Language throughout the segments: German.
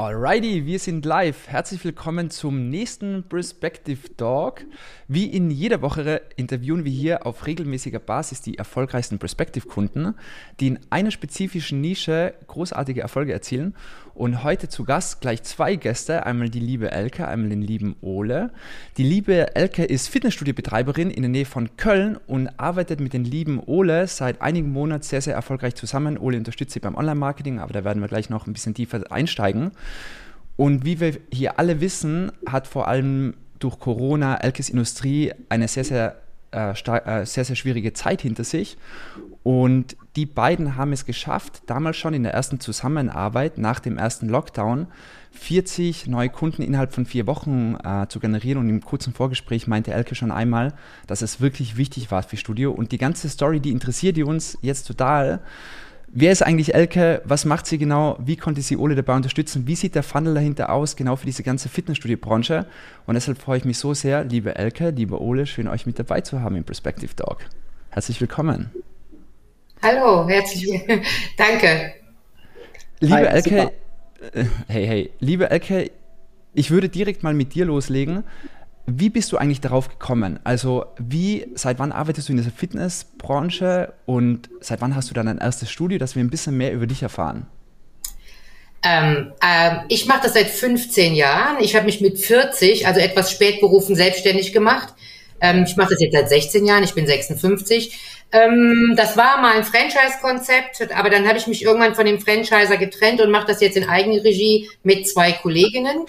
Alrighty, wir sind live. Herzlich willkommen zum nächsten Perspective Talk. Wie in jeder Woche interviewen wir hier auf regelmäßiger Basis die erfolgreichsten Perspective-Kunden, die in einer spezifischen Nische großartige Erfolge erzielen. Und heute zu Gast gleich zwei Gäste, einmal die liebe Elke, einmal den lieben Ole. Die liebe Elke ist Fitnessstudio-Betreiberin in der Nähe von Köln und arbeitet mit dem lieben Ole seit einigen Monaten sehr, sehr erfolgreich zusammen. Ole unterstützt sie beim Online-Marketing, aber da werden wir gleich noch ein bisschen tiefer einsteigen. Und wie wir hier alle wissen, hat vor allem durch Corona Elkes Industrie eine sehr, sehr, äh, äh, sehr, sehr schwierige Zeit hinter sich. Und die beiden haben es geschafft, damals schon in der ersten Zusammenarbeit nach dem ersten Lockdown 40 neue Kunden innerhalb von vier Wochen äh, zu generieren. Und im kurzen Vorgespräch meinte Elke schon einmal, dass es wirklich wichtig war für Studio. Und die ganze Story, die interessiert die uns jetzt total. Wer ist eigentlich Elke? Was macht sie genau? Wie konnte sie Ole dabei unterstützen? Wie sieht der Funnel dahinter aus, genau für diese ganze Fitnessstudio-Branche? Und deshalb freue ich mich so sehr, liebe Elke, liebe Ole, schön euch mit dabei zu haben im Perspective Talk. Herzlich willkommen. Hallo, herzlich willkommen. Danke. Liebe Hi, Elke, super. Äh, hey, hey, liebe Elke, ich würde direkt mal mit dir loslegen. Wie bist du eigentlich darauf gekommen? Also, wie, seit wann arbeitest du in dieser Fitnessbranche und seit wann hast du dann ein erstes Studio, dass wir ein bisschen mehr über dich erfahren? Ähm, äh, ich mache das seit 15 Jahren. Ich habe mich mit 40, also etwas spät berufen, selbstständig gemacht. Ähm, ich mache das jetzt seit 16 Jahren. Ich bin 56. Ähm, das war mal ein Franchise-Konzept, aber dann habe ich mich irgendwann von dem Franchiser getrennt und mache das jetzt in Eigenregie mit zwei Kolleginnen.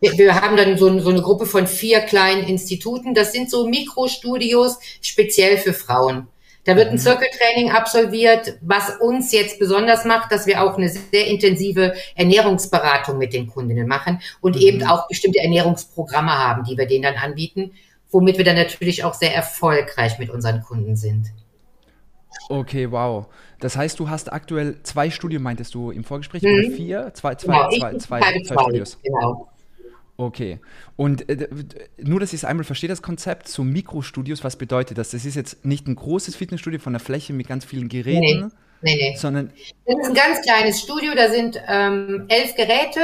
Wir, haben dann so, so eine Gruppe von vier kleinen Instituten. Das sind so Mikrostudios speziell für Frauen. Da wird ein mhm. Zirkeltraining absolviert, was uns jetzt besonders macht, dass wir auch eine sehr intensive Ernährungsberatung mit den Kundinnen machen und mhm. eben auch bestimmte Ernährungsprogramme haben, die wir denen dann anbieten, womit wir dann natürlich auch sehr erfolgreich mit unseren Kunden sind. Okay, wow. Das heißt, du hast aktuell zwei Studien, meintest du im Vorgespräch, mhm. oder vier? Zwei, zwei, genau, zwei, zwei, zwei, zwei Studios. Genau. Okay. Und äh, nur, dass ich es einmal verstehe, das Konzept, so Mikrostudios, was bedeutet das? Das ist jetzt nicht ein großes Fitnessstudio von der Fläche mit ganz vielen Geräten, nee, nee, nee. sondern... Das ist ein ganz kleines Studio, da sind ähm, elf Geräte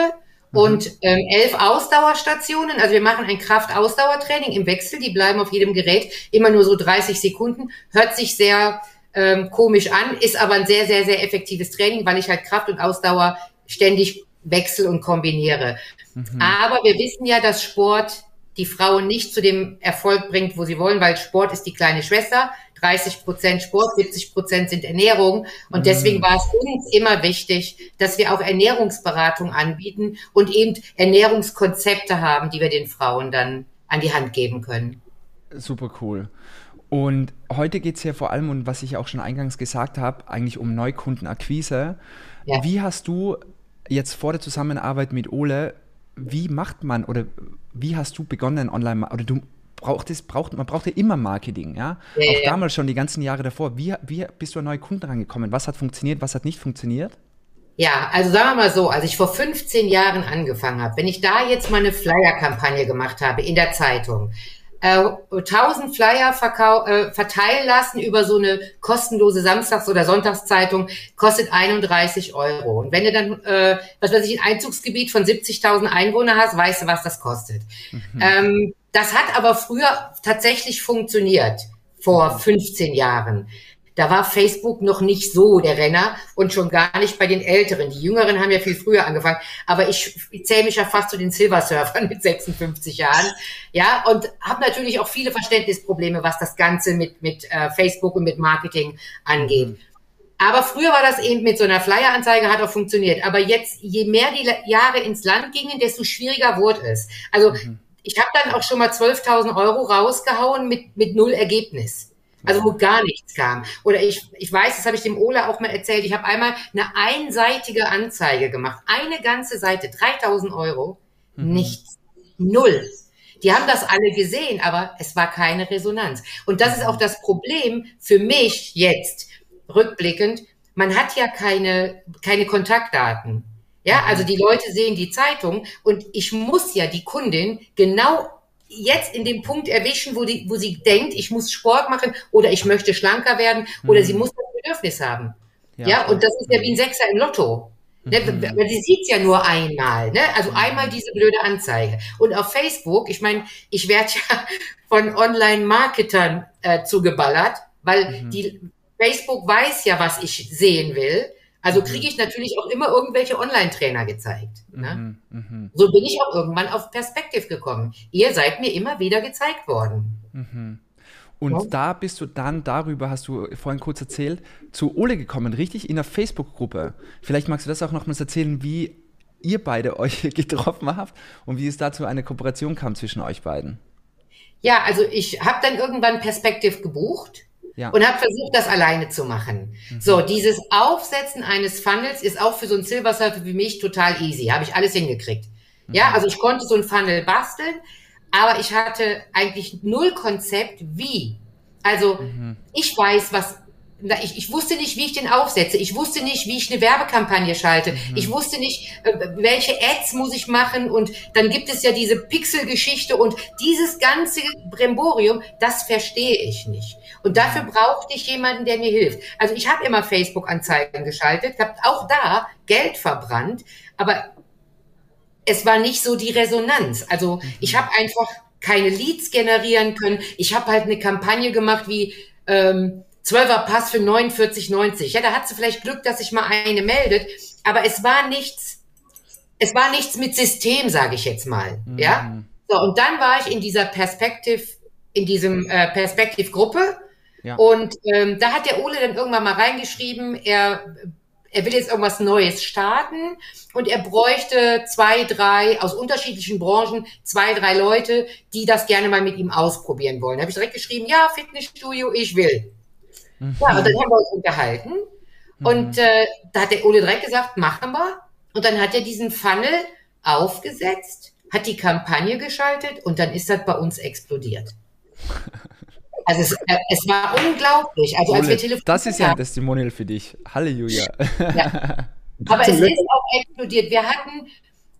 mhm. und ähm, elf Ausdauerstationen. Also wir machen ein Kraft-Ausdauertraining im Wechsel, die bleiben auf jedem Gerät immer nur so 30 Sekunden. Hört sich sehr ähm, komisch an, ist aber ein sehr, sehr, sehr effektives Training, weil ich halt Kraft und Ausdauer ständig wechsel und kombiniere. Mhm. Aber wir wissen ja, dass Sport die Frauen nicht zu dem Erfolg bringt, wo sie wollen, weil Sport ist die kleine Schwester. 30 Prozent Sport, 70 Prozent sind Ernährung. Und mhm. deswegen war es uns immer wichtig, dass wir auch Ernährungsberatung anbieten und eben Ernährungskonzepte haben, die wir den Frauen dann an die Hand geben können. Super cool. Und heute geht es ja vor allem, und was ich auch schon eingangs gesagt habe, eigentlich um Neukundenakquise. Ja. Wie hast du jetzt vor der Zusammenarbeit mit Ole wie macht man oder wie hast du begonnen online oder du braucht es, braucht, man braucht ja immer Marketing, ja? ja Auch ja. damals schon die ganzen Jahre davor. Wie, wie bist du an neue Kunden rangekommen? Was hat funktioniert, was hat nicht funktioniert? Ja, also sagen wir mal so, als ich vor 15 Jahren angefangen habe, wenn ich da jetzt mal eine Flyer-Kampagne gemacht habe in der Zeitung, äh, 1000 Flyer verkau äh, verteilen lassen über so eine kostenlose Samstags- oder Sonntagszeitung, kostet 31 Euro. Und wenn du dann, äh, was weiß ich, ein Einzugsgebiet von 70.000 Einwohnern hast, weißt du, was das kostet. Mhm. Ähm, das hat aber früher tatsächlich funktioniert, vor 15 mhm. Jahren. Da war Facebook noch nicht so der Renner und schon gar nicht bei den Älteren. Die Jüngeren haben ja viel früher angefangen. Aber ich, ich zähle mich ja fast zu den Silversurfern mit 56 Jahren. Ja, und habe natürlich auch viele Verständnisprobleme, was das Ganze mit, mit äh, Facebook und mit Marketing angeht. Mhm. Aber früher war das eben mit so einer Flyer-Anzeige, hat auch funktioniert. Aber jetzt, je mehr die Jahre ins Land gingen, desto schwieriger wurde es. Also mhm. ich habe dann auch schon mal 12.000 Euro rausgehauen mit, mit null Ergebnis. Also wo gar nichts kam. Oder ich, ich weiß, das habe ich dem Ola auch mal erzählt, ich habe einmal eine einseitige Anzeige gemacht. Eine ganze Seite, 3000 Euro, mhm. nichts, null. Die haben das alle gesehen, aber es war keine Resonanz. Und das ist auch das Problem für mich jetzt, rückblickend. Man hat ja keine, keine Kontaktdaten. Ja, mhm. also die Leute sehen die Zeitung und ich muss ja die Kundin genau jetzt in dem Punkt erwischen, wo, die, wo sie denkt, ich muss Sport machen oder ich möchte schlanker werden oder mhm. sie muss das Bedürfnis haben. Ja, ja und das ist ja wie ein Sechser im Lotto. Ne, mhm. Sie sieht es ja nur einmal, ne? Also mhm. einmal diese blöde Anzeige. Und auf Facebook, ich meine, ich werde ja von Online-Marketern äh, zugeballert, weil mhm. die Facebook weiß ja, was ich sehen will. Also mhm. kriege ich natürlich auch immer irgendwelche Online-Trainer gezeigt. Ne? Mhm, mhm. So bin ich auch irgendwann auf Perspective gekommen. Ihr seid mir immer wieder gezeigt worden. Mhm. Und ja. da bist du dann darüber, hast du vorhin kurz erzählt, zu Ole gekommen, richtig? In der Facebook-Gruppe. Vielleicht magst du das auch nochmals erzählen, wie ihr beide euch getroffen habt und wie es dazu eine Kooperation kam zwischen euch beiden. Ja, also ich habe dann irgendwann Perspective gebucht ja. und habe versucht, das alleine zu machen. Mhm. So, dieses Aufsetzen eines Funnels ist auch für so einen Silver Surfer wie mich total easy. Habe ich alles hingekriegt. Mhm. Ja, also ich konnte so ein Funnel basteln aber ich hatte eigentlich null Konzept, wie. Also mhm. ich weiß, was ich, ich wusste nicht, wie ich den aufsetze. Ich wusste nicht, wie ich eine Werbekampagne schalte. Mhm. Ich wusste nicht, äh, welche Ads muss ich machen. Und dann gibt es ja diese Pixel-Geschichte und dieses ganze Bremborium, das verstehe ich nicht. Und dafür mhm. brauchte ich jemanden, der mir hilft. Also ich habe immer Facebook-Anzeigen geschaltet, habe auch da Geld verbrannt. Aber es war nicht so die Resonanz. Also ich mhm. habe einfach keine Leads generieren können. Ich habe halt eine Kampagne gemacht wie ähm, 12er Pass für 49,90. Ja, da hat sie vielleicht Glück, dass sich mal eine meldet, aber es war nichts, es war nichts mit System, sage ich jetzt mal. Mhm. Ja, so und dann war ich in dieser Perspektive, in diesem äh, Perspektivgruppe. Ja. Und ähm, da hat der Ole dann irgendwann mal reingeschrieben, er er will jetzt irgendwas Neues starten und er bräuchte zwei, drei aus unterschiedlichen Branchen, zwei, drei Leute, die das gerne mal mit ihm ausprobieren wollen. Da habe ich direkt geschrieben, ja, Fitnessstudio, ich will. Mhm. Ja, und dann haben wir uns unterhalten mhm. und äh, da hat der Ole direkt gesagt, machen wir. Und dann hat er diesen Funnel aufgesetzt, hat die Kampagne geschaltet und dann ist das bei uns explodiert. Also es, äh, es war unglaublich. Also als wir telefoniert Das ist ja ein Testimonial für dich. Halleluja. Ja. Aber es ist auch explodiert. Wir hatten,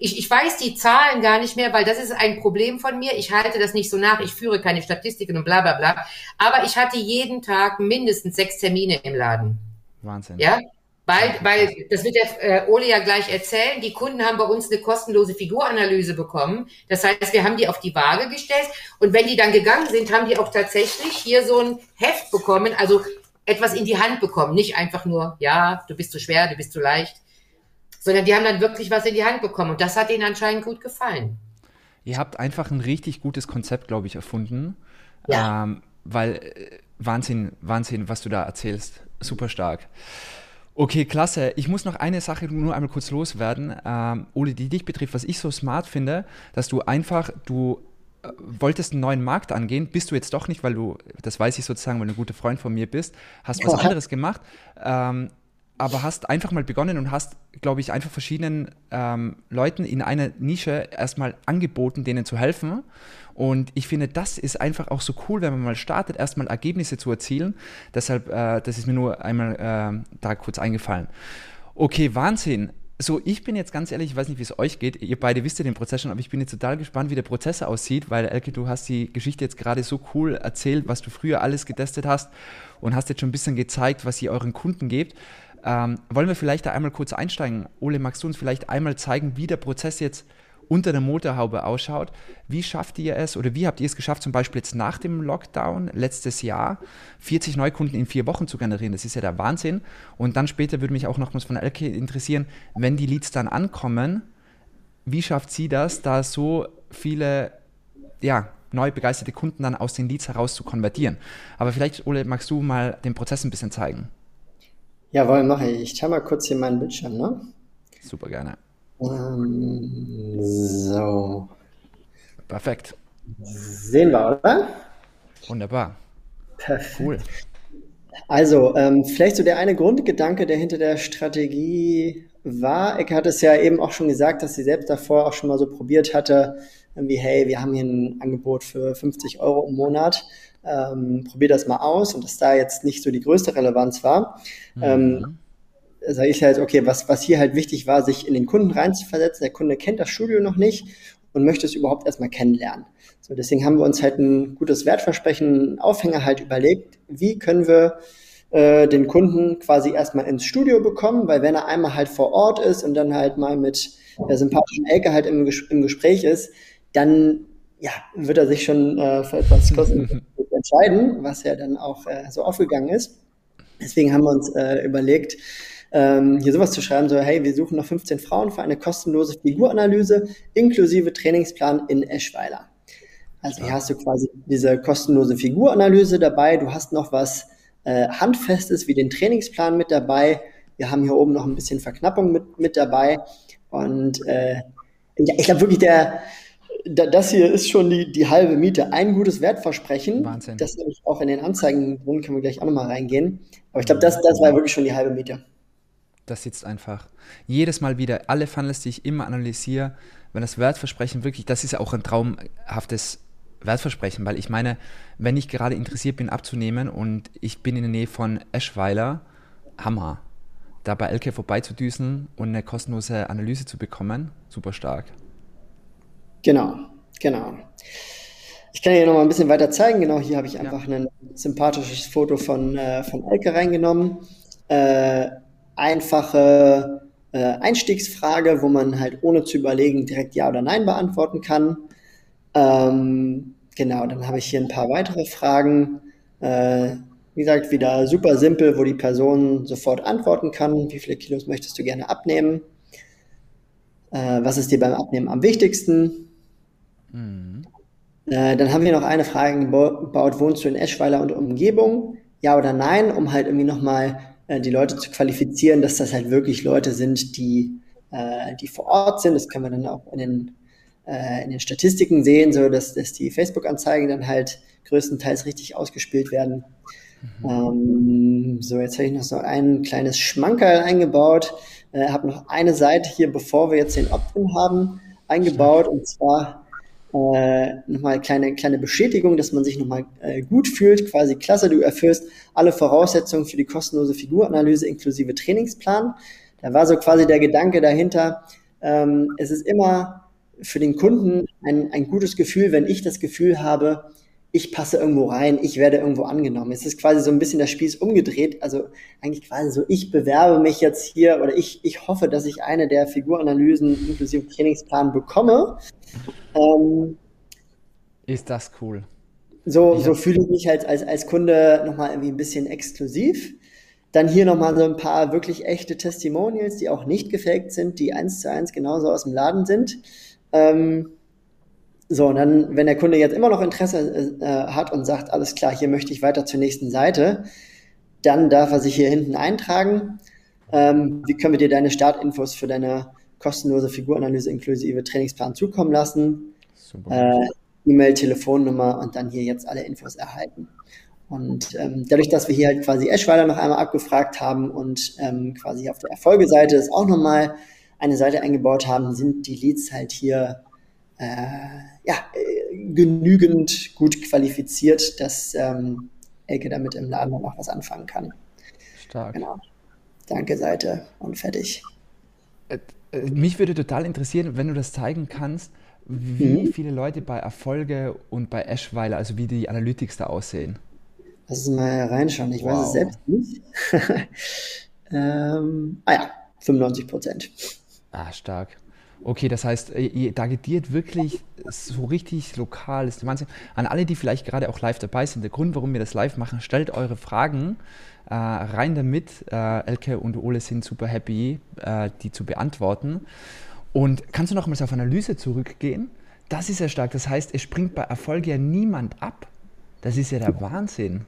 ich, ich weiß die Zahlen gar nicht mehr, weil das ist ein Problem von mir. Ich halte das nicht so nach. Ich führe keine Statistiken und bla bla bla. Aber ich hatte jeden Tag mindestens sechs Termine im Laden. Wahnsinn. Ja, weil, weil, das wird der äh, Ole ja gleich erzählen, die Kunden haben bei uns eine kostenlose Figuranalyse bekommen. Das heißt, wir haben die auf die Waage gestellt und wenn die dann gegangen sind, haben die auch tatsächlich hier so ein Heft bekommen, also etwas in die Hand bekommen. Nicht einfach nur, ja, du bist zu schwer, du bist zu leicht, sondern die haben dann wirklich was in die Hand bekommen und das hat ihnen anscheinend gut gefallen. Ihr habt einfach ein richtig gutes Konzept, glaube ich, erfunden. Ja. Ähm, weil äh, Wahnsinn, Wahnsinn, was du da erzählst. Super stark. Okay, klasse. Ich muss noch eine Sache nur einmal kurz loswerden, ähm, Ole, die dich betrifft. Was ich so smart finde, dass du einfach, du äh, wolltest einen neuen Markt angehen, bist du jetzt doch nicht, weil du, das weiß ich sozusagen, weil du ein guter Freund von mir bist, hast was anderes gemacht, ähm, aber hast einfach mal begonnen und hast, glaube ich, einfach verschiedenen ähm, Leuten in einer Nische erstmal angeboten, denen zu helfen und ich finde, das ist einfach auch so cool, wenn man mal startet, erstmal Ergebnisse zu erzielen. Deshalb, äh, das ist mir nur einmal äh, da kurz eingefallen. Okay, Wahnsinn. So, ich bin jetzt ganz ehrlich, ich weiß nicht, wie es euch geht. Ihr beide wisst ja den Prozess schon, aber ich bin jetzt total gespannt, wie der Prozess aussieht, weil Elke, du hast die Geschichte jetzt gerade so cool erzählt, was du früher alles getestet hast und hast jetzt schon ein bisschen gezeigt, was ihr euren Kunden gebt. Ähm, wollen wir vielleicht da einmal kurz einsteigen? Ole, magst du uns vielleicht einmal zeigen, wie der Prozess jetzt unter der Motorhaube ausschaut. Wie schafft ihr es oder wie habt ihr es geschafft, zum Beispiel jetzt nach dem Lockdown letztes Jahr 40 Neukunden in vier Wochen zu generieren? Das ist ja der Wahnsinn. Und dann später würde mich auch nochmals von Elke interessieren, wenn die Leads dann ankommen, wie schafft sie das, da so viele ja, neu begeisterte Kunden dann aus den Leads heraus zu konvertieren? Aber vielleicht, Ole, magst du mal den Prozess ein bisschen zeigen? Jawohl, mache ich. Ich teile mal kurz hier meinen Bildschirm, ne? Super gerne. Ähm, so. Perfekt. Sehen wir, oder? Wunderbar. Perfekt. Cool. Also, ähm, vielleicht so der eine Grundgedanke, der hinter der Strategie war. Ich hatte es ja eben auch schon gesagt, dass sie selbst davor auch schon mal so probiert hatte, irgendwie, hey, wir haben hier ein Angebot für 50 Euro im Monat. Ähm, probier das mal aus und dass da jetzt nicht so die größte Relevanz war. Mhm. Ähm, sage ich halt, okay, was, was hier halt wichtig war, sich in den Kunden reinzuversetzen. Der Kunde kennt das Studio noch nicht und möchte es überhaupt erstmal kennenlernen. So, deswegen haben wir uns halt ein gutes Wertversprechen, Aufhänger halt überlegt, wie können wir äh, den Kunden quasi erstmal ins Studio bekommen, weil wenn er einmal halt vor Ort ist und dann halt mal mit der sympathischen Elke halt im, im Gespräch ist, dann ja, wird er sich schon äh, für etwas kostenlos entscheiden, was ja dann auch äh, so aufgegangen ist. Deswegen haben wir uns äh, überlegt, ähm, hier sowas zu schreiben, so hey, wir suchen noch 15 Frauen für eine kostenlose Figuranalyse inklusive Trainingsplan in Eschweiler. Also hier hast du quasi diese kostenlose Figuranalyse dabei, du hast noch was äh, Handfestes wie den Trainingsplan mit dabei. Wir haben hier oben noch ein bisschen Verknappung mit, mit dabei. Und äh, ja, ich glaube wirklich, der, das hier ist schon die, die halbe Miete. Ein gutes Wertversprechen. Wahnsinn. Das habe ich auch in den Anzeigen drin, können wir gleich auch nochmal reingehen. Aber ich glaube, das, das war wirklich schon die halbe Miete. Das sitzt einfach. Jedes Mal wieder, alle Funnels, die ich immer analysiere, wenn das Wertversprechen wirklich, das ist ja auch ein traumhaftes Wertversprechen, weil ich meine, wenn ich gerade interessiert bin abzunehmen und ich bin in der Nähe von Eschweiler, Hammer. Da bei Elke vorbeizudüsen und eine kostenlose Analyse zu bekommen, super stark. Genau, genau. Ich kann hier noch mal ein bisschen weiter zeigen. Genau, hier habe ich einfach ja. ein sympathisches Foto von, äh, von Elke reingenommen. Äh, einfache äh, Einstiegsfrage, wo man halt ohne zu überlegen direkt Ja oder Nein beantworten kann. Ähm, genau, dann habe ich hier ein paar weitere Fragen. Äh, wie gesagt, wieder super simpel, wo die Person sofort antworten kann. Wie viele Kilos möchtest du gerne abnehmen? Äh, was ist dir beim Abnehmen am wichtigsten? Mhm. Äh, dann haben wir noch eine Frage gebaut, wohnst du in Eschweiler und Umgebung? Ja oder nein, um halt irgendwie nochmal äh, die Leute zu qualifizieren, dass das halt wirklich Leute sind, die, äh, die vor Ort sind. Das können wir dann auch in den äh, in den Statistiken sehen, so dass, dass die Facebook-Anzeigen dann halt größtenteils richtig ausgespielt werden. Mhm. Ähm, so, jetzt habe ich noch so ein kleines Schmankerl eingebaut. Äh, habe noch eine Seite hier, bevor wir jetzt den Opt-in haben, eingebaut. Und zwar äh, nochmal kleine, kleine Bestätigung, dass man sich nochmal äh, gut fühlt. Quasi klasse, du erfüllst alle Voraussetzungen für die kostenlose Figuranalyse inklusive Trainingsplan. Da war so quasi der Gedanke dahinter. Ähm, es ist immer für den Kunden ein, ein gutes Gefühl, wenn ich das Gefühl habe, ich passe irgendwo rein, ich werde irgendwo angenommen. Es ist quasi so ein bisschen der Spieß umgedreht. Also eigentlich quasi so, ich bewerbe mich jetzt hier oder ich, ich hoffe, dass ich eine der Figuranalysen inklusive Trainingsplan bekomme. Ähm, ist das cool. So, so fühle ich mich halt als, als Kunde nochmal irgendwie ein bisschen exklusiv. Dann hier nochmal so ein paar wirklich echte Testimonials, die auch nicht gefaked sind, die eins zu eins genauso aus dem Laden sind. Ähm, so, und dann, wenn der Kunde jetzt immer noch Interesse äh, hat und sagt, alles klar, hier möchte ich weiter zur nächsten Seite, dann darf er sich hier hinten eintragen. Ähm, wie können wir dir deine Startinfos für deine kostenlose Figuranalyse inklusive Trainingsplan zukommen lassen? Äh, E-Mail, Telefonnummer und dann hier jetzt alle Infos erhalten. Und ähm, dadurch, dass wir hier halt quasi Eschweiler noch einmal abgefragt haben und ähm, quasi auf der Erfolgeseite ist auch nochmal eine Seite eingebaut haben, sind die Leads halt hier ja, äh, genügend gut qualifiziert, dass ähm, Elke damit im Laden noch was anfangen kann. Stark. Genau. Danke, Seite und fertig. Äh, äh, mich würde total interessieren, wenn du das zeigen kannst, wie mhm. viele Leute bei Erfolge und bei Eschweiler, also wie die Analytics da aussehen. Lass uns mal reinschauen. Ich wow. weiß es selbst nicht. ähm, ah ja, 95 Prozent. Ah, stark. Okay, das heißt, äh, ihr targetiert wirklich so richtig lokal. Ist Wahnsinn. An alle, die vielleicht gerade auch live dabei sind, der Grund, warum wir das live machen, stellt eure Fragen äh, rein damit. Äh, Elke und Ole sind super happy, äh, die zu beantworten. Und kannst du nochmals auf Analyse zurückgehen? Das ist ja stark. Das heißt, es springt bei Erfolg ja niemand ab. Das ist ja der Wahnsinn.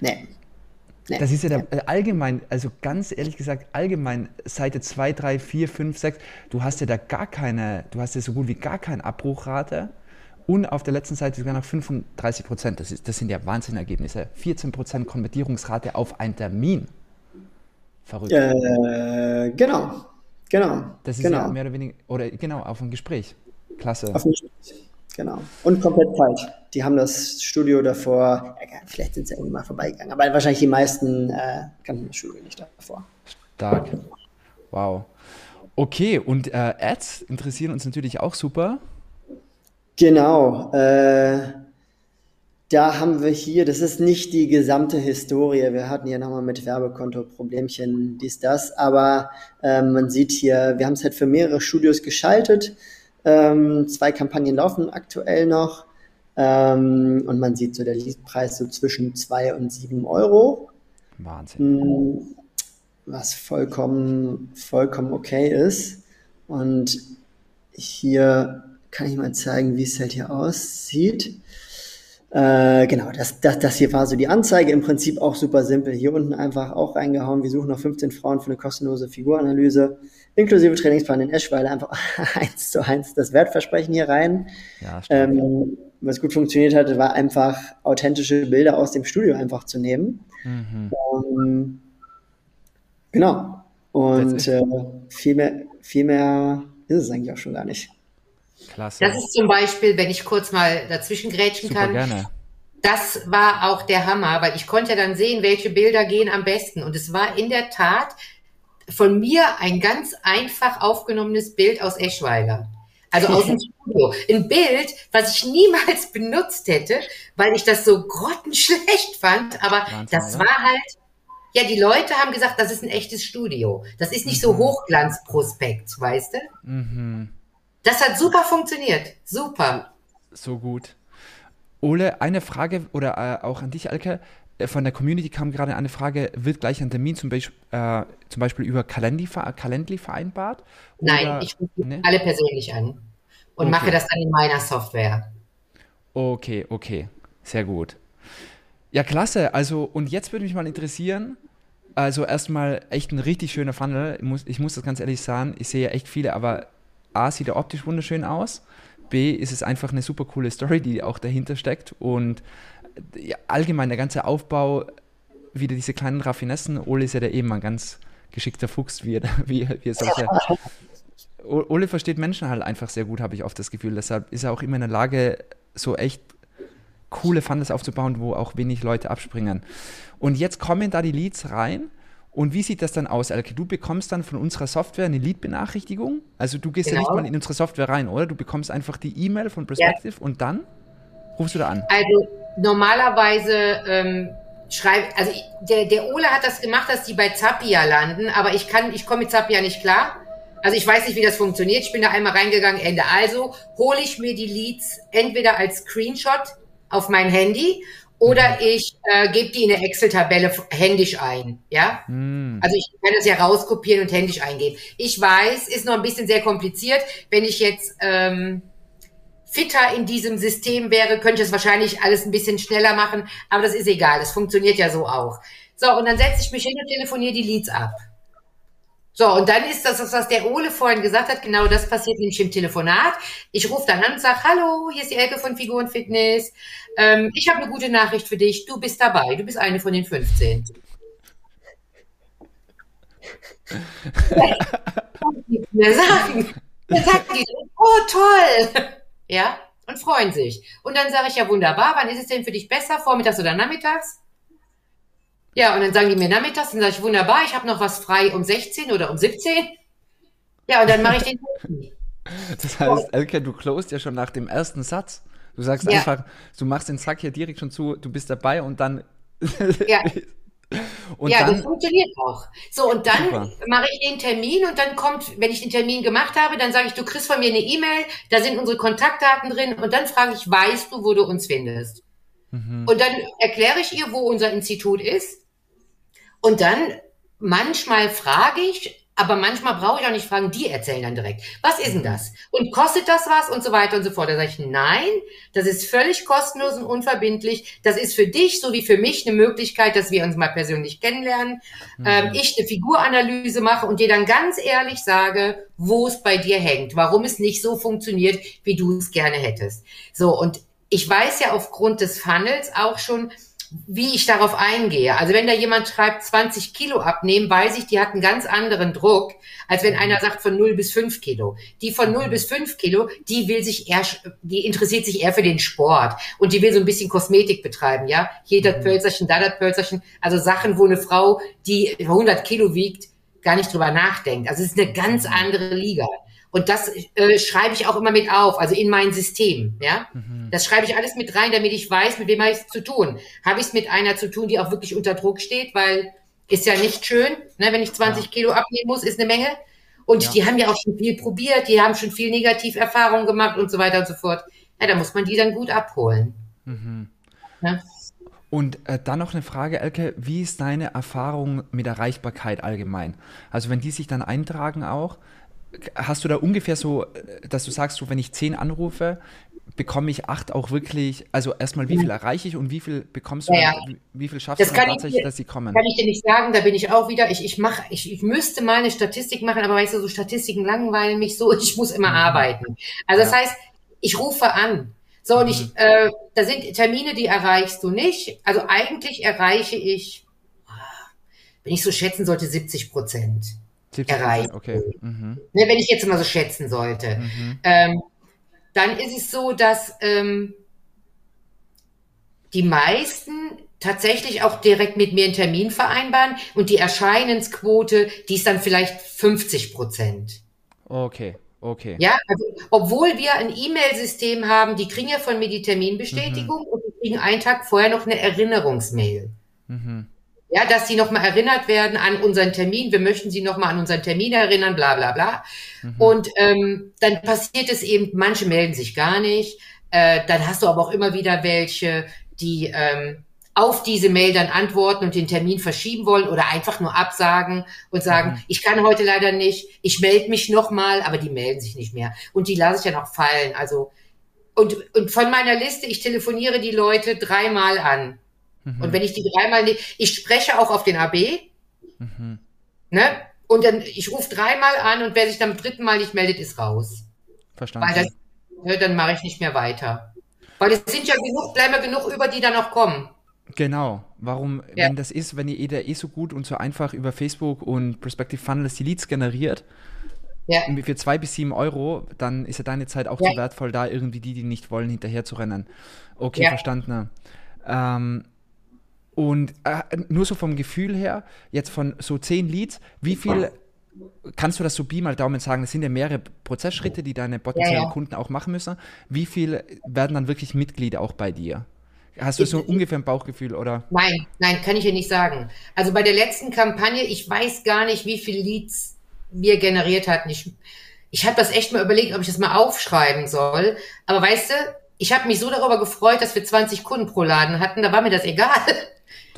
Nee. Nee. Das ist ja der, äh, allgemein, also ganz ehrlich gesagt, allgemein Seite 2, 3, 4, 5, 6, du hast ja da gar keine, du hast ja so gut wie gar keine Abbruchrate und auf der letzten Seite sogar noch 35 Prozent. Das, das sind ja Wahnsinnergebnisse. 14 Prozent Konvertierungsrate auf einen Termin. Verrückt. Äh, genau, genau. Das ist genau. ja mehr oder weniger, oder genau, auf ein Gespräch. Klasse. Auf ein Gespräch. Genau. Und komplett falsch. Die haben das Studio davor, ja, vielleicht sind sie irgendwie mal vorbeigegangen, aber wahrscheinlich die meisten äh, kannten das Studio nicht davor. Stark. Wow. Okay, und äh, Ads interessieren uns natürlich auch super. Genau. Äh, da haben wir hier, das ist nicht die gesamte Historie. Wir hatten ja nochmal mit Werbekonto Problemchen, dies, das. Aber ähm, man sieht hier, wir haben es halt für mehrere Studios geschaltet. Ähm, zwei Kampagnen laufen aktuell noch. Ähm, und man sieht so der Leadpreis so zwischen zwei und sieben Euro. Wahnsinn. Hm, was vollkommen, vollkommen okay ist. Und hier kann ich mal zeigen, wie es halt hier aussieht. Äh, genau, das, das, das hier war so die Anzeige. Im Prinzip auch super simpel. Hier unten einfach auch reingehauen. Wir suchen noch 15 Frauen für eine kostenlose Figuranalyse, inklusive Trainingsplan in Eschweiler. Einfach eins zu eins das Wertversprechen hier rein. Ja, ähm, was gut funktioniert hat, war einfach authentische Bilder aus dem Studio einfach zu nehmen. Mhm. Um, ähm, genau. Und äh, viel, mehr, viel mehr ist es eigentlich auch schon gar nicht. Klasse. Das ist zum Beispiel, wenn ich kurz mal dazwischen grätschen Super kann. Gerne. Das war auch der Hammer, weil ich konnte ja dann sehen, welche Bilder gehen am besten. Und es war in der Tat von mir ein ganz einfach aufgenommenes Bild aus Eschweiler. Also aus dem Studio. Ein Bild, was ich niemals benutzt hätte, weil ich das so grottenschlecht fand. Aber Wahnsinn, das oder? war halt, ja, die Leute haben gesagt, das ist ein echtes Studio. Das ist nicht mhm. so Hochglanzprospekt, weißt du? Mhm. Das hat super funktioniert. Super. So gut. Ole, eine Frage oder äh, auch an dich, Alke. Äh, von der Community kam gerade eine Frage, wird gleich ein Termin zum, Beispiel, äh, zum Beispiel über Calendly, Calendly vereinbart? Oder, Nein, ich rufe ne? alle persönlich an und okay. mache das dann in meiner Software. Okay, okay, sehr gut. Ja, klasse. Also, und jetzt würde mich mal interessieren, also erstmal echt ein richtig schöner Funnel. Ich muss, ich muss das ganz ehrlich sagen, ich sehe echt viele, aber A, sieht er optisch wunderschön aus. B, ist es einfach eine super coole Story, die auch dahinter steckt. Und ja, allgemein der ganze Aufbau, wieder diese kleinen Raffinessen. Ole ist ja der eben ein ganz geschickter Fuchs, wie er, wie, wie er solche. Ole versteht Menschen halt einfach sehr gut, habe ich oft das Gefühl. Deshalb ist er auch immer in der Lage, so echt coole Fundes aufzubauen, wo auch wenig Leute abspringen. Und jetzt kommen da die Leads rein und wie sieht das dann aus, Elke? Du bekommst dann von unserer Software eine Lead-Benachrichtigung. Also du gehst genau. ja nicht mal in unsere Software rein, oder? Du bekommst einfach die E-Mail von Perspective ja. und dann rufst du da an. Also normalerweise ähm, schreibe, also der, der Ole hat das gemacht, dass die bei Zappia landen, aber ich kann, ich komme mit Zappia nicht klar. Also ich weiß nicht, wie das funktioniert. Ich bin da einmal reingegangen, Ende. Also hole ich mir die Leads entweder als Screenshot auf mein Handy oder ich äh, gebe die in eine Excel-Tabelle händisch ein. Ja, mm. also ich kann das ja rauskopieren und händisch eingeben. Ich weiß, ist noch ein bisschen sehr kompliziert. Wenn ich jetzt ähm, fitter in diesem System wäre, könnte ich es wahrscheinlich alles ein bisschen schneller machen. Aber das ist egal. Das funktioniert ja so auch. So und dann setze ich mich hin und telefoniere die Leads ab. So, und dann ist das, was der Ole vorhin gesagt hat, genau das passiert nämlich im Telefonat. Ich rufe dann an und sage, hallo, hier ist die Elke von Figur und Fitness. Ähm, ich habe eine gute Nachricht für dich. Du bist dabei. Du bist eine von den 15. mehr sagen. Dann sagt die, oh toll. Ja, und freuen sich. Und dann sage ich, ja wunderbar, wann ist es denn für dich besser, vormittags oder nachmittags? Ja, und dann sagen die mir nachmittags, dann sage ich, wunderbar, ich habe noch was frei um 16 oder um 17. Ja, und dann mache ich den. das heißt, Elke, du closest ja schon nach dem ersten Satz. Du sagst ja. einfach, du machst den Sack hier direkt schon zu, du bist dabei und dann. ja. Und ja, dann, das funktioniert auch. So, und dann mache ich den Termin und dann kommt, wenn ich den Termin gemacht habe, dann sage ich, du kriegst von mir eine E-Mail, da sind unsere Kontaktdaten drin und dann frage ich, weißt du, wo du uns findest? Mhm. Und dann erkläre ich ihr, wo unser Institut ist. Und dann manchmal frage ich, aber manchmal brauche ich auch nicht fragen, die erzählen dann direkt. Was ist denn das? Und kostet das was? Und so weiter und so fort. Da sage ich, nein, das ist völlig kostenlos und unverbindlich. Das ist für dich so wie für mich eine Möglichkeit, dass wir uns mal persönlich kennenlernen. Mhm. Ähm, ich eine Figuranalyse mache und dir dann ganz ehrlich sage, wo es bei dir hängt, warum es nicht so funktioniert, wie du es gerne hättest. So, und ich weiß ja aufgrund des Funnels auch schon, wie ich darauf eingehe. Also wenn da jemand schreibt 20 Kilo abnehmen, weiß ich, die hat einen ganz anderen Druck, als wenn einer sagt von 0 bis 5 Kilo. Die von 0 bis 5 Kilo, die will sich eher, die interessiert sich eher für den Sport und die will so ein bisschen Kosmetik betreiben, ja. Hier das mhm. Pölzerchen, da das Pölzerchen. Also Sachen, wo eine Frau, die 100 Kilo wiegt, gar nicht drüber nachdenkt. Also es ist eine ganz andere Liga. Und das äh, schreibe ich auch immer mit auf, also in mein System. Ja, mhm. das schreibe ich alles mit rein, damit ich weiß, mit wem habe ich es zu tun. Habe ich es mit einer zu tun, die auch wirklich unter Druck steht, weil ist ja nicht schön, ne, wenn ich 20 ja. Kilo abnehmen muss, ist eine Menge. Und ja. die haben ja auch schon viel probiert, die haben schon viel Negativerfahrungen gemacht und so weiter und so fort. Ja, da muss man die dann gut abholen. Mhm. Ja? Und äh, dann noch eine Frage, Elke, wie ist deine Erfahrung mit Erreichbarkeit allgemein? Also wenn die sich dann eintragen auch, hast du da ungefähr so, dass du sagst, so, wenn ich zehn anrufe, bekomme ich acht auch wirklich, also erstmal, wie viel erreiche ich und wie viel bekommst du, ja, ja. wie viel schaffst das du tatsächlich, dass sie kommen? Kann ich dir nicht sagen, da bin ich auch wieder, ich, ich mache, ich, ich müsste mal eine Statistik machen, aber weißt du, so Statistiken langweilen mich so, ich muss immer mhm. arbeiten. Also das ja. heißt, ich rufe an. So, und ich, mhm. äh, da sind Termine, die erreichst du nicht. Also eigentlich erreiche ich, wenn ich so schätzen sollte, 70 Prozent. 70 erreicht. Okay. Mhm. Ne, wenn ich jetzt mal so schätzen sollte. Mhm. Ähm, dann ist es so, dass ähm, die meisten tatsächlich auch direkt mit mir einen Termin vereinbaren und die Erscheinensquote, die ist dann vielleicht 50 Prozent. Okay. Okay. Ja, also, obwohl wir ein E-Mail-System haben, die kriegen ja von mir die Terminbestätigung mhm. und die kriegen einen Tag vorher noch eine Erinnerungsmail. Mhm. Ja, dass sie nochmal erinnert werden an unseren Termin. Wir möchten sie nochmal an unseren Termin erinnern, bla bla bla. Mhm. Und ähm, dann passiert es eben, manche melden sich gar nicht. Äh, dann hast du aber auch immer wieder welche, die ähm, auf diese Mail dann antworten und den Termin verschieben wollen oder einfach nur absagen und sagen, mhm. ich kann heute leider nicht, ich melde mich nochmal, aber die melden sich nicht mehr. Und die lasse ich ja noch fallen. Also, und, und von meiner Liste, ich telefoniere die Leute dreimal an. Mhm. Und wenn ich die dreimal nicht, ich spreche auch auf den AB, mhm. ne? Und dann, ich rufe dreimal an und wer sich dann beim dritten Mal nicht meldet, ist raus. Verstanden. Weil das, ne, dann mache ich nicht mehr weiter. Weil es sind ja genug, bleiben ja genug über, die dann noch kommen. Genau. Warum, ja. wenn das ist, wenn ihr eh so gut und so einfach über Facebook und Prospective Funnels die Leads generiert, ja. für zwei bis sieben Euro, dann ist ja deine Zeit auch ja. so wertvoll, da irgendwie die, die nicht wollen, hinterher zu rennen. Okay, ja. verstanden. Ähm, und äh, nur so vom Gefühl her, jetzt von so zehn Leads, wie viel kannst du das so Pi mal Daumen sagen? Das sind ja mehrere Prozessschritte, die deine potenziellen Kunden auch machen müssen. Wie viel werden dann wirklich Mitglieder auch bei dir? Hast du so ungefähr ein Bauchgefühl, oder? Nein, nein, kann ich dir nicht sagen. Also bei der letzten Kampagne, ich weiß gar nicht, wie viele Leads wir generiert hatten. Ich, ich habe das echt mal überlegt, ob ich das mal aufschreiben soll. Aber weißt du, ich habe mich so darüber gefreut, dass wir 20 Kunden pro Laden hatten, da war mir das egal.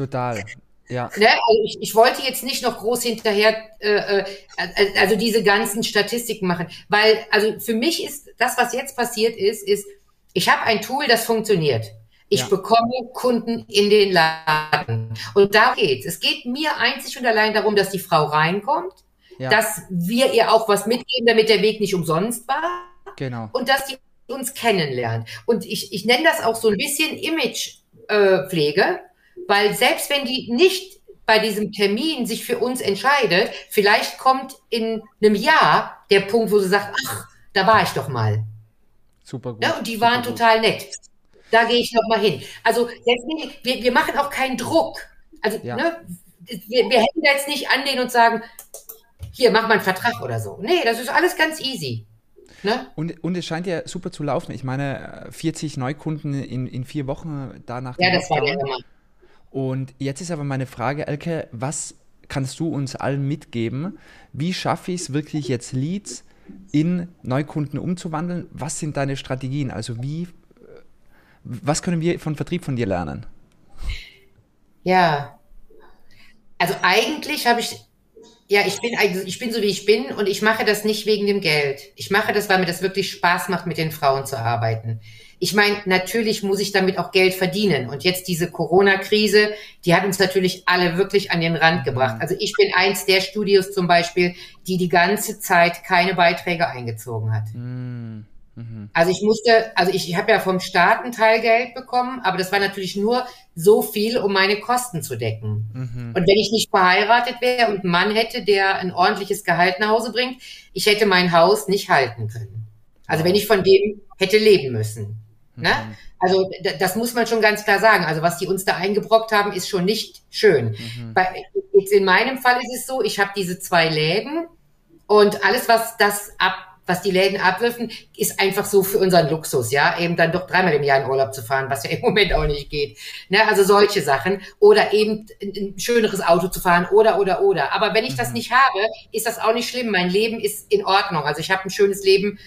Total. Ja. Ne? Also ich, ich wollte jetzt nicht noch groß hinterher, äh, äh, also diese ganzen Statistiken machen, weil, also für mich ist das, was jetzt passiert ist, ist, ich habe ein Tool, das funktioniert. Ich ja. bekomme Kunden in den Laden. Und da geht's. Es geht mir einzig und allein darum, dass die Frau reinkommt, ja. dass wir ihr auch was mitgeben, damit der Weg nicht umsonst war. Genau. Und dass die uns kennenlernt. Und ich, ich nenne das auch so ein bisschen Imagepflege, äh, weil selbst wenn die nicht bei diesem Termin sich für uns entscheidet, vielleicht kommt in einem Jahr der Punkt, wo sie sagt, ach, da war ich doch mal. Super gut. Ja, und die waren total nett. Da gehe ich noch mal hin. Also deswegen, wir, wir machen auch keinen Druck. Also ja. ne, wir, wir hätten jetzt nicht anlehnen und sagen, hier, mach mal einen Vertrag oder so. Nee, das ist alles ganz easy. Ne? Und, und es scheint ja super zu laufen. Ich meine, 40 Neukunden in, in vier Wochen danach. Ja, das war der immer. Und jetzt ist aber meine Frage, Elke, was kannst du uns allen mitgeben? Wie schaffe ich es wirklich jetzt Leads in Neukunden umzuwandeln? Was sind deine Strategien? Also wie was können wir von Vertrieb von dir lernen? Ja, also eigentlich habe ich, ja, ich bin, also ich bin so wie ich bin und ich mache das nicht wegen dem Geld. Ich mache das, weil mir das wirklich Spaß macht, mit den Frauen zu arbeiten. Ich meine, natürlich muss ich damit auch Geld verdienen. Und jetzt diese Corona-Krise, die hat uns natürlich alle wirklich an den Rand gebracht. Mhm. Also ich bin eins der Studios zum Beispiel, die die ganze Zeit keine Beiträge eingezogen hat. Mhm. Mhm. Also ich musste, also ich, ich habe ja vom Staat ein Teil Geld bekommen, aber das war natürlich nur so viel, um meine Kosten zu decken. Mhm. Und wenn ich nicht verheiratet wäre und einen Mann hätte, der ein ordentliches Gehalt nach Hause bringt, ich hätte mein Haus nicht halten können. Also wenn ich von dem hätte leben müssen. Ne? Mhm. Ne? Also das muss man schon ganz klar sagen. Also was die uns da eingebrockt haben, ist schon nicht schön. Mhm. Bei, jetzt in meinem Fall ist es so, ich habe diese zwei Läden und alles, was das ab was die Läden abwürfen, ist einfach so für unseren Luxus, ja, eben dann doch dreimal im Jahr in Urlaub zu fahren, was ja im Moment auch nicht geht. Ne? Also solche Sachen. Oder eben ein schöneres Auto zu fahren oder, oder, oder. Aber wenn ich das mhm. nicht habe, ist das auch nicht schlimm. Mein Leben ist in Ordnung. Also ich habe ein schönes Leben,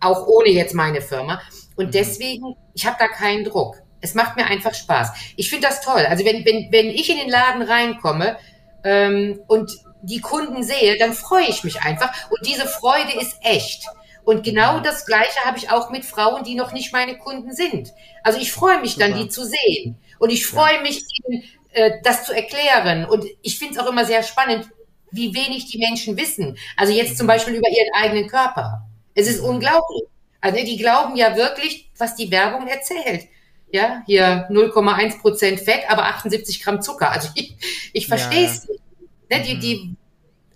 auch ohne jetzt meine Firma. Und mhm. deswegen, ich habe da keinen Druck. Es macht mir einfach Spaß. Ich finde das toll. Also wenn, wenn, wenn ich in den Laden reinkomme ähm, und die Kunden sehe, dann freue ich mich einfach. Und diese Freude ist echt. Und genau das Gleiche habe ich auch mit Frauen, die noch nicht meine Kunden sind. Also ich freue mich dann, die zu sehen. Und ich freue ja. mich, ihnen, äh, das zu erklären. Und ich finde es auch immer sehr spannend, wie wenig die Menschen wissen. Also jetzt zum mhm. Beispiel über ihren eigenen Körper. Es ist mhm. unglaublich. Also die glauben ja wirklich, was die Werbung erzählt. Ja, hier 0,1 Prozent Fett, aber 78 Gramm Zucker. Also ich, ich verstehe es ja. nicht. Ne, die, die, mhm.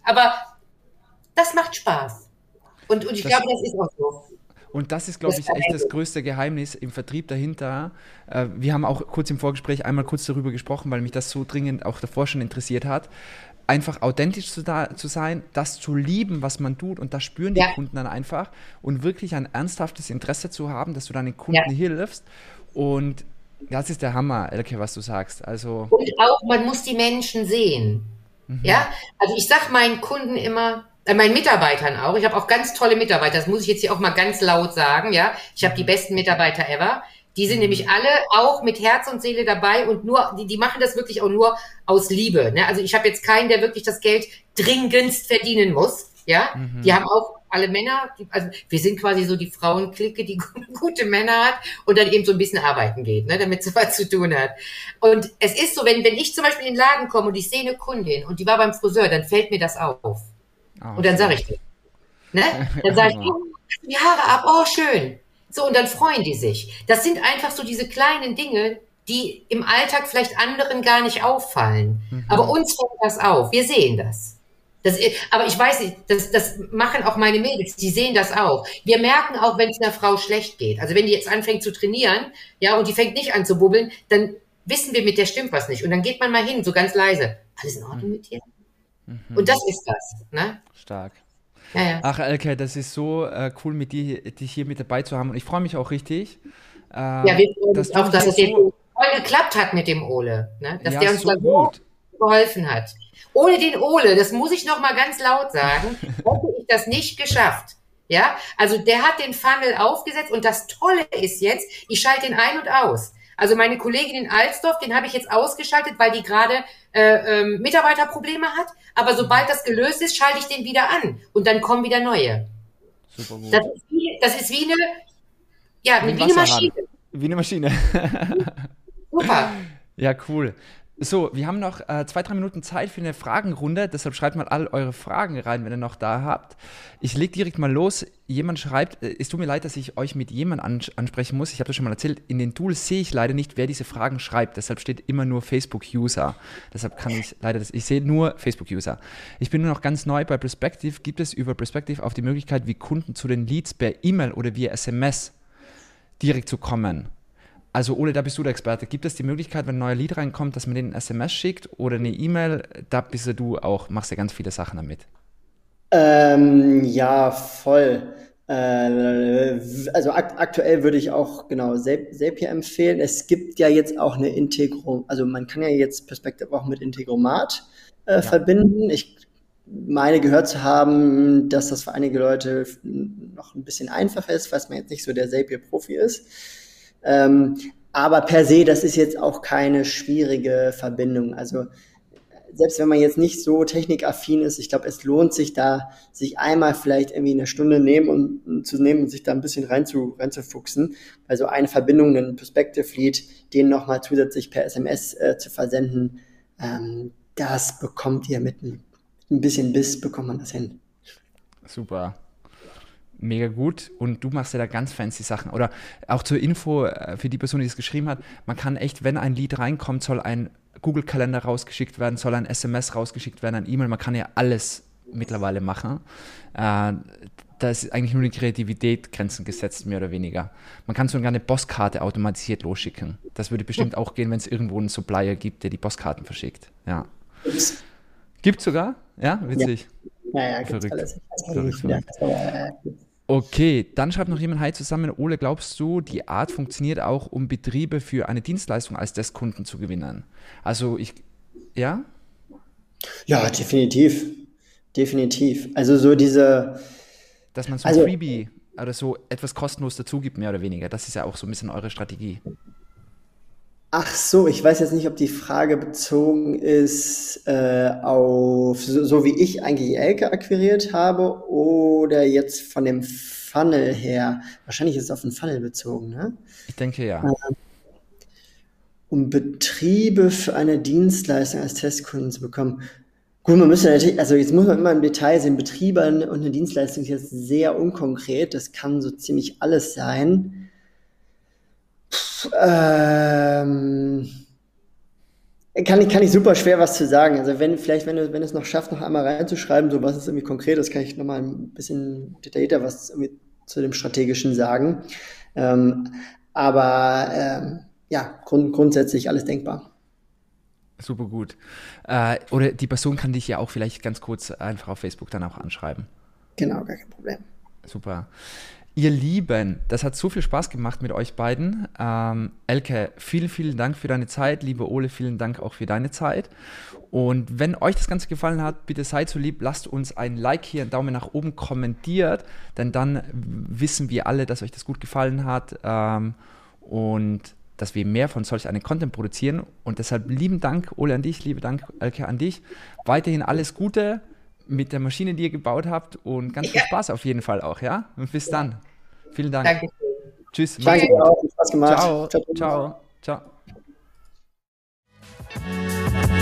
aber das macht Spaß. Und, und ich das, glaube, das ist auch so. Und das ist, glaube ich, echt das größte Geheimnis im Vertrieb dahinter. Äh, wir haben auch kurz im Vorgespräch einmal kurz darüber gesprochen, weil mich das so dringend auch davor schon interessiert hat. Einfach authentisch zu, da, zu sein, das zu lieben, was man tut, und das spüren die ja. Kunden dann einfach. Und wirklich ein ernsthaftes Interesse zu haben, dass du deinen Kunden ja. hilfst. Und das ist der Hammer, Elke, was du sagst. Also und auch, man muss die Menschen sehen. Mhm. Ja, also ich sage meinen Kunden immer, äh, meinen Mitarbeitern auch, ich habe auch ganz tolle Mitarbeiter, das muss ich jetzt hier auch mal ganz laut sagen, ja, ich habe die mhm. besten Mitarbeiter ever. Die sind mhm. nämlich alle auch mit Herz und Seele dabei und nur, die, die machen das wirklich auch nur aus Liebe. Ne? Also ich habe jetzt keinen, der wirklich das Geld dringendst verdienen muss. Ja, mhm. die haben auch alle Männer, die, also wir sind quasi so die Frauenklicke, die gute Männer hat und dann eben so ein bisschen arbeiten geht, ne, damit sie was zu tun hat. Und es ist so, wenn, wenn ich zum Beispiel in den Laden komme und ich sehe eine Kundin und die war beim Friseur, dann fällt mir das auf. Oh, und dann sage ich dir. Ne? Dann sage ich, oh, die Haare ab, oh schön. So, und dann freuen die sich. Das sind einfach so diese kleinen Dinge, die im Alltag vielleicht anderen gar nicht auffallen. Mhm. Aber uns fällt das auf. Wir sehen das. Das, aber ich weiß nicht, das, das machen auch meine Mädels, die sehen das auch. Wir merken auch, wenn es einer Frau schlecht geht. Also wenn die jetzt anfängt zu trainieren, ja, und die fängt nicht an zu bubbeln, dann wissen wir, mit der stimmt was nicht. Und dann geht man mal hin, so ganz leise. Alles in Ordnung mit dir? Mhm. Und das ist das. Ne? Stark. Ja, ja. Ach, Elke, das ist so äh, cool, mit dir, dich hier mit dabei zu haben. Und ich freue mich auch richtig. Äh, ja, wir freuen uns auch, dass es jetzt so voll geklappt hat mit dem Ole. Ne? Dass ja, der uns so da gut geholfen hat. Ohne den Ole, das muss ich noch mal ganz laut sagen, hätte ich das nicht geschafft. Ja, also der hat den Funnel aufgesetzt und das Tolle ist jetzt, ich schalte ihn ein und aus. Also meine Kollegin in Alsdorf, den habe ich jetzt ausgeschaltet, weil die gerade äh, ähm, Mitarbeiterprobleme hat. Aber sobald das gelöst ist, schalte ich den wieder an und dann kommen wieder neue. Super gut. Das ist wie, das ist wie eine, ja, wie, wie eine Maschine. Wie eine Maschine. Super. Ja, cool. So, wir haben noch äh, zwei, drei Minuten Zeit für eine Fragenrunde, deshalb schreibt mal all eure Fragen rein, wenn ihr noch da habt. Ich leg direkt mal los. Jemand schreibt, äh, es tut mir leid, dass ich euch mit jemandem ans ansprechen muss. Ich habe das schon mal erzählt. In den Tools sehe ich leider nicht, wer diese Fragen schreibt. Deshalb steht immer nur Facebook-User. Deshalb kann ich leider das, ich sehe nur Facebook-User. Ich bin nur noch ganz neu bei Perspective. Gibt es über Perspective auch die Möglichkeit, wie Kunden zu den Leads per E-Mail oder via SMS direkt zu kommen? Also Ole, da bist du der Experte. Gibt es die Möglichkeit, wenn ein neuer Lied reinkommt, dass man den ein SMS schickt oder eine E-Mail? Da bist du auch, machst ja ganz viele Sachen damit. Ähm, ja, voll. Äh, also akt aktuell würde ich auch genau Zapier empfehlen. Es gibt ja jetzt auch eine Integrum, also man kann ja jetzt Perspektive auch mit Integromat äh, ja. verbinden. Ich meine gehört zu haben, dass das für einige Leute noch ein bisschen einfacher ist, falls man jetzt nicht so der Zapier-Profi ist. Ähm, aber per se, das ist jetzt auch keine schwierige Verbindung. Also selbst wenn man jetzt nicht so technikaffin ist, ich glaube, es lohnt sich da, sich einmal vielleicht irgendwie eine Stunde nehmen und, und zu nehmen und sich da ein bisschen rein zu, reinzufuchsen. Also eine Verbindung, einen Perspective Lead, den nochmal zusätzlich per SMS äh, zu versenden, ähm, das bekommt ihr mit ein bisschen Biss, bekommt man das hin. Super mega gut und du machst ja da ganz fancy Sachen. Oder auch zur Info äh, für die Person, die es geschrieben hat, man kann echt, wenn ein Lied reinkommt, soll ein Google-Kalender rausgeschickt werden, soll ein SMS rausgeschickt werden, ein E-Mail, man kann ja alles mittlerweile machen. Äh, da ist eigentlich nur die Kreativität Grenzen gesetzt, mehr oder weniger. Man kann sogar eine Postkarte automatisiert losschicken. Das würde bestimmt auch gehen, wenn es irgendwo einen Supplier gibt, der die Postkarten verschickt. Ja. Gibt sogar? Ja, witzig. Ja, ja, gibt's verrückt. alles. Verrückt, verrückt. Ja, Okay, dann schreibt noch jemand Hi zusammen. Ole, glaubst du, die Art funktioniert auch, um Betriebe für eine Dienstleistung als Testkunden zu gewinnen? Also ich, ja? Ja, definitiv. Definitiv. Also so diese. Dass man so ein also, Freebie oder so etwas kostenlos dazu gibt, mehr oder weniger. Das ist ja auch so ein bisschen eure Strategie. Ach so, ich weiß jetzt nicht, ob die Frage bezogen ist äh, auf so, so, wie ich eigentlich Elke akquiriert habe oder jetzt von dem Funnel her. Wahrscheinlich ist es auf den Funnel bezogen, ne? Ich denke ja. Ähm, um Betriebe für eine Dienstleistung als Testkunden zu bekommen. Gut, man müsste natürlich, also jetzt muss man immer im Detail sehen, Betriebe und eine Dienstleistung ist jetzt sehr unkonkret, das kann so ziemlich alles sein. Ähm, kann ich, kann ich super schwer was zu sagen. Also wenn, vielleicht, wenn du, wenn du es noch schaffst, noch einmal reinzuschreiben, so was ist irgendwie konkret ist, kann ich nochmal ein bisschen detaillierter was zu dem Strategischen sagen. Ähm, aber ähm, ja, grund, grundsätzlich alles denkbar. Super gut. Äh, oder die Person kann dich ja auch vielleicht ganz kurz einfach auf Facebook dann auch anschreiben. Genau, gar kein Problem. Super. Ihr Lieben, das hat so viel Spaß gemacht mit euch beiden. Ähm, Elke, vielen, vielen Dank für deine Zeit. Liebe Ole, vielen Dank auch für deine Zeit. Und wenn euch das Ganze gefallen hat, bitte seid so lieb, lasst uns ein Like hier, einen Daumen nach oben kommentiert, denn dann wissen wir alle, dass euch das gut gefallen hat ähm, und dass wir mehr von solch einem Content produzieren. Und deshalb lieben Dank, Ole, an dich, liebe Dank, Elke, an dich. Weiterhin alles Gute mit der Maschine, die ihr gebaut habt und ganz viel Spaß auf jeden Fall auch, ja? Und bis dann. Vielen Dank. Danke. Tschüss. Danke auch. Spaß gemacht. ciao. ciao. ciao. ciao.